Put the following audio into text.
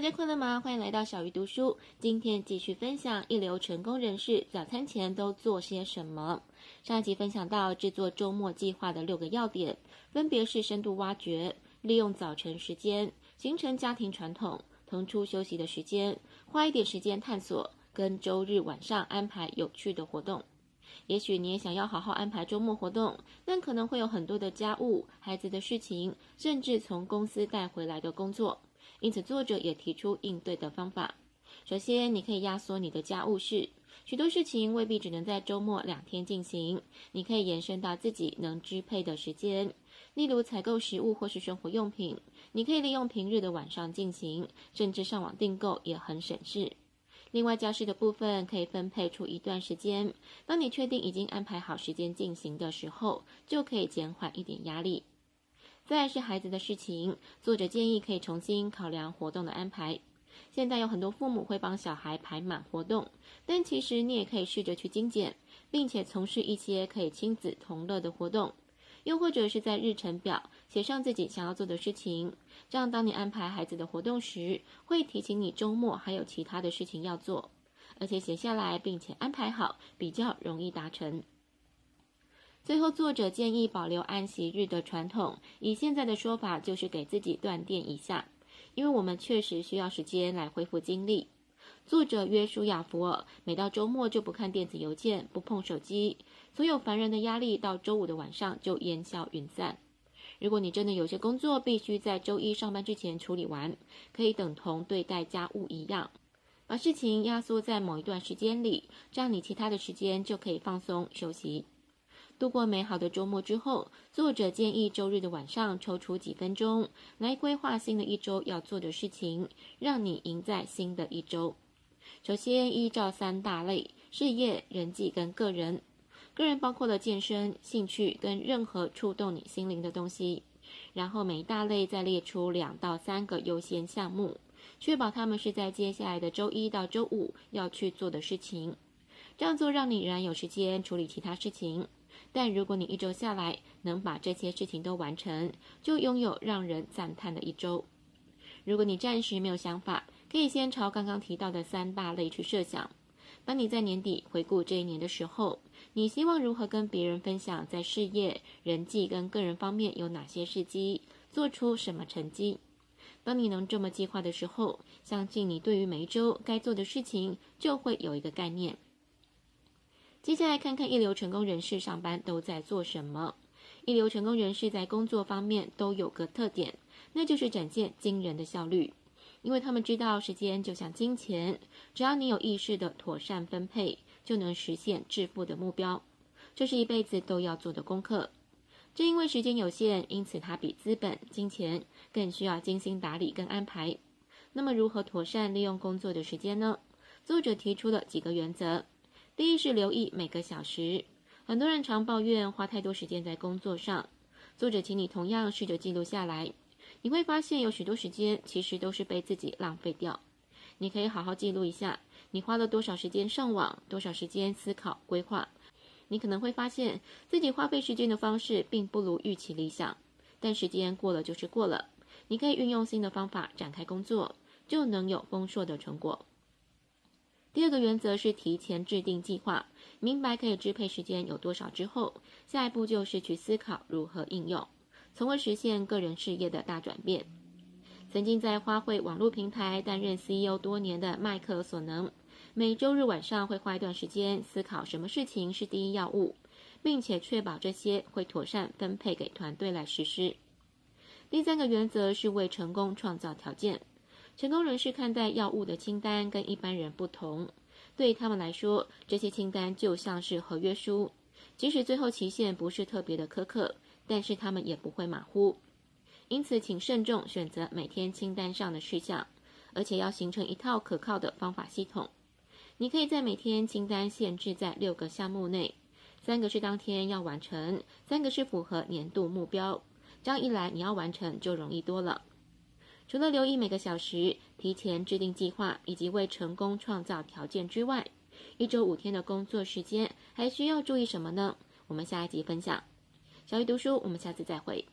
大家困了吗？欢迎来到小鱼读书。今天继续分享一流成功人士早餐前都做些什么。上一集分享到制作周末计划的六个要点，分别是深度挖掘、利用早晨时间、形成家庭传统、腾出休息的时间、花一点时间探索，跟周日晚上安排有趣的活动。也许你也想要好好安排周末活动，但可能会有很多的家务、孩子的事情，甚至从公司带回来的工作。因此，作者也提出应对的方法。首先，你可以压缩你的家务事，许多事情未必只能在周末两天进行，你可以延伸到自己能支配的时间。例如，采购食物或是生活用品，你可以利用平日的晚上进行，甚至上网订购也很省事。另外，家事的部分可以分配出一段时间，当你确定已经安排好时间进行的时候，就可以减缓一点压力。再来是孩子的事情，作者建议可以重新考量活动的安排。现在有很多父母会帮小孩排满活动，但其实你也可以试着去精简，并且从事一些可以亲子同乐的活动，又或者是在日程表写上自己想要做的事情，这样当你安排孩子的活动时，会提醒你周末还有其他的事情要做，而且写下来并且安排好，比较容易达成。最后，作者建议保留安息日的传统。以现在的说法，就是给自己断电一下，因为我们确实需要时间来恢复精力。作者约书亚·福尔每到周末就不看电子邮件，不碰手机，所有烦人的压力到周五的晚上就烟消云散。如果你真的有些工作必须在周一上班之前处理完，可以等同对待家务一样，把事情压缩在某一段时间里，这样你其他的时间就可以放松休息。度过美好的周末之后，作者建议周日的晚上抽出几分钟来规划新的一周要做的事情，让你赢在新的一周。首先，依照三大类：事业、人际跟个人。个人包括了健身、兴趣跟任何触动你心灵的东西。然后每一大类再列出两到三个优先项目，确保他们是在接下来的周一到周五要去做的事情。这样做让你仍然有时间处理其他事情。但如果你一周下来能把这些事情都完成，就拥有让人赞叹的一周。如果你暂时没有想法，可以先朝刚刚提到的三大类去设想。当你在年底回顾这一年的时候，你希望如何跟别人分享在事业、人际跟个人方面有哪些事迹，做出什么成绩？当你能这么计划的时候，相信你对于每一周该做的事情就会有一个概念。接下来看看一流成功人士上班都在做什么。一流成功人士在工作方面都有个特点，那就是展现惊人的效率。因为他们知道时间就像金钱，只要你有意识的妥善分配，就能实现致富的目标。这是一辈子都要做的功课。正因为时间有限，因此它比资本、金钱更需要精心打理跟安排。那么如何妥善利用工作的时间呢？作者提出了几个原则。第一是留意每个小时，很多人常抱怨花太多时间在工作上。作者请你同样试着记录下来，你会发现有许多时间其实都是被自己浪费掉。你可以好好记录一下，你花了多少时间上网，多少时间思考规划。你可能会发现自己花费时间的方式并不如预期理想，但时间过了就是过了。你可以运用新的方法展开工作，就能有丰硕的成果。第二个原则是提前制定计划，明白可以支配时间有多少之后，下一步就是去思考如何应用，从而实现个人事业的大转变。曾经在花卉网络平台担任 CEO 多年的麦克索能，每周日晚上会花一段时间思考什么事情是第一要务，并且确保这些会妥善分配给团队来实施。第三个原则是为成功创造条件。成功人士看待药物的清单跟一般人不同，对他们来说，这些清单就像是合约书，即使最后期限不是特别的苛刻，但是他们也不会马虎。因此，请慎重选择每天清单上的事项，而且要形成一套可靠的方法系统。你可以在每天清单限制在六个项目内，三个是当天要完成，三个是符合年度目标。这样一来，你要完成就容易多了。除了留意每个小时、提前制定计划以及为成功创造条件之外，一周五天的工作时间还需要注意什么呢？我们下一集分享。小鱼读书，我们下次再会。